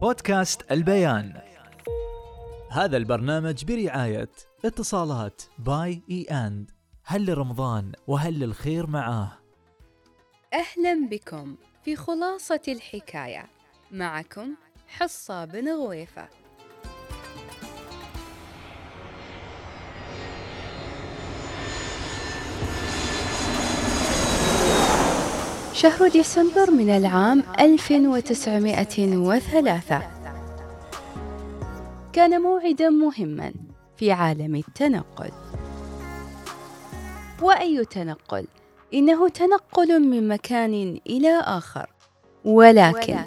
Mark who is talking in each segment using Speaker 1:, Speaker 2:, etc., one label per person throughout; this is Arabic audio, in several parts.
Speaker 1: بودكاست البيان.
Speaker 2: هذا البرنامج برعاية اتصالات باي إي أند. هل لرمضان وهل للخير معاه؟
Speaker 3: أهلا بكم في خلاصة الحكاية. معكم حصة بن غويفة. شهر ديسمبر من العام 1903 كان موعدا مهما في عالم التنقل. وأي تنقل؟ إنه تنقل من مكان إلى آخر. ولكن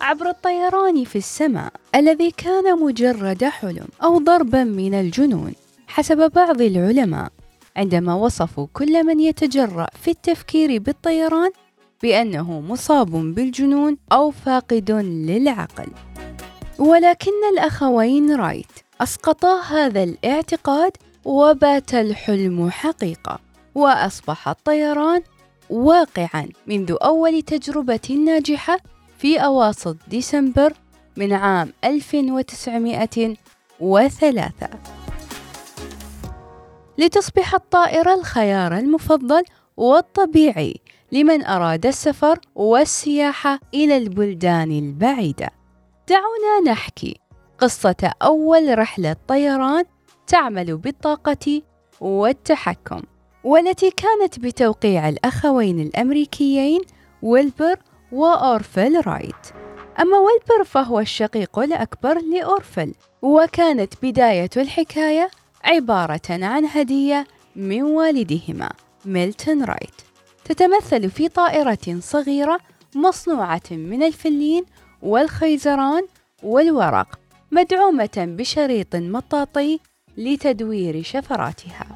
Speaker 3: عبر الطيران في السماء الذي كان مجرد حلم أو ضربا من الجنون حسب بعض العلماء عندما وصفوا كل من يتجرأ في التفكير بالطيران بأنه مصاب بالجنون أو فاقد للعقل. ولكن الأخوين رايت أسقطا هذا الاعتقاد وبات الحلم حقيقة وأصبح الطيران واقعا منذ أول تجربة ناجحة في أواسط ديسمبر من عام 1903 لتصبح الطائرة الخيار المفضل والطبيعي لمن أراد السفر والسياحة إلى البلدان البعيدة. دعونا نحكي قصة أول رحلة طيران تعمل بالطاقة والتحكم، والتي كانت بتوقيع الأخوين الأمريكيين ويلبر وأورفل رايت. أما ويلبر فهو الشقيق الأكبر لأورفل، وكانت بداية الحكاية عبارة عن هدية من والدهما. ميلتون رايت. تتمثل في طائرة صغيرة مصنوعة من الفلين والخيزران والورق مدعومة بشريط مطاطي لتدوير شفراتها.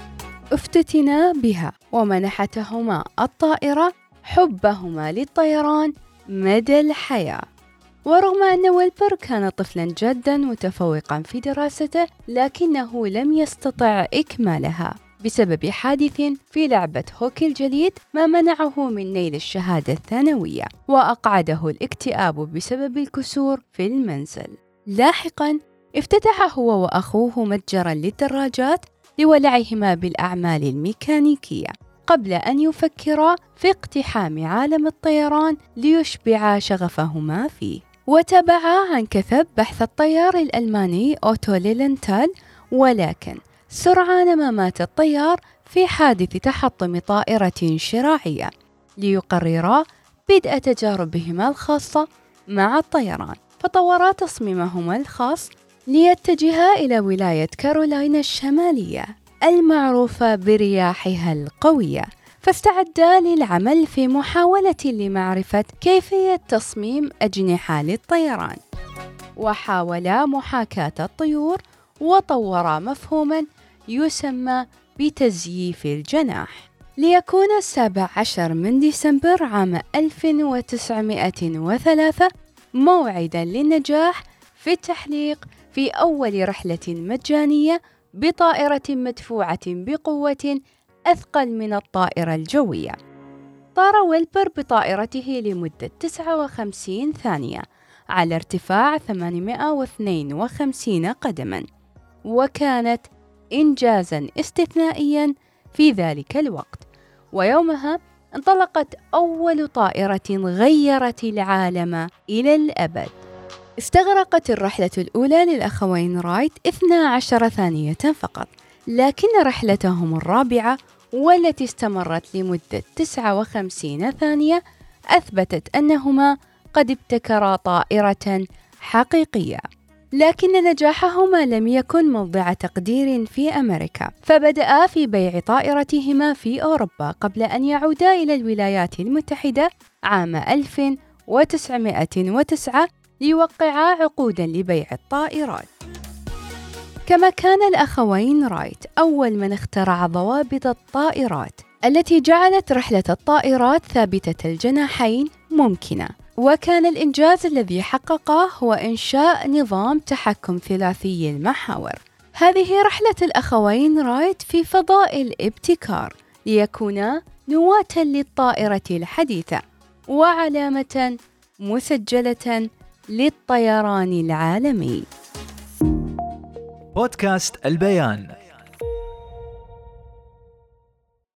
Speaker 3: افتتنا بها ومنحتهما الطائرة حبهما للطيران مدى الحياة. ورغم أن ويلبر كان طفلا جدا متفوقا في دراسته لكنه لم يستطع إكمالها. بسبب حادث في لعبة هوكي الجليد ما منعه من نيل الشهادة الثانوية وأقعده الاكتئاب بسبب الكسور في المنزل. لاحقا افتتح هو وأخوه متجرا للدراجات لولعهما بالأعمال الميكانيكية قبل أن يفكرا في اقتحام عالم الطيران ليشبعا شغفهما فيه. وتبعا عن كثب بحث الطيار الألماني أوتو ليلنتال ولكن سرعان ما مات الطيار في حادث تحطم طائرة شراعية ليقررا بدء تجاربهما الخاصة مع الطيران. فطورا تصميمهما الخاص ليتجها إلى ولاية كارولاينا الشمالية المعروفة برياحها القوية. فاستعدا للعمل في محاولة لمعرفة كيفية تصميم أجنحة للطيران. وحاولا محاكاة الطيور وطورا مفهوما يسمى بتزييف الجناح. ليكون السابع عشر من ديسمبر عام 1903 موعدا للنجاح في التحليق في أول رحلة مجانية بطائرة مدفوعة بقوة أثقل من الطائرة الجوية. طار ويلبر بطائرته لمدة 59 ثانية على ارتفاع 852 قدما وكانت إنجازا استثنائيا في ذلك الوقت. ويومها انطلقت أول طائرة غيرت العالم إلى الأبد. استغرقت الرحلة الأولى للأخوين رايت 12 ثانية فقط. لكن رحلتهم الرابعة والتي استمرت لمدة 59 ثانية أثبتت أنهما قد ابتكرا طائرة حقيقية لكن نجاحهما لم يكن موضع تقدير في أمريكا. فبدأ في بيع طائرتهما في أوروبا قبل أن يعودا إلى الولايات المتحدة عام 1909 ليوقعا عقودا لبيع الطائرات. كما كان الأخوين رايت أول من اخترع ضوابط الطائرات التي جعلت رحلة الطائرات ثابتة الجناحين ممكنة. وكان الإنجاز الذي حققه هو إنشاء نظام تحكم ثلاثي المحاور. هذه رحلة الأخوين رايت في فضاء الابتكار ليكونا نواة للطائرة الحديثة وعلامة مسجلة للطيران العالمي.
Speaker 2: بودكاست البيان.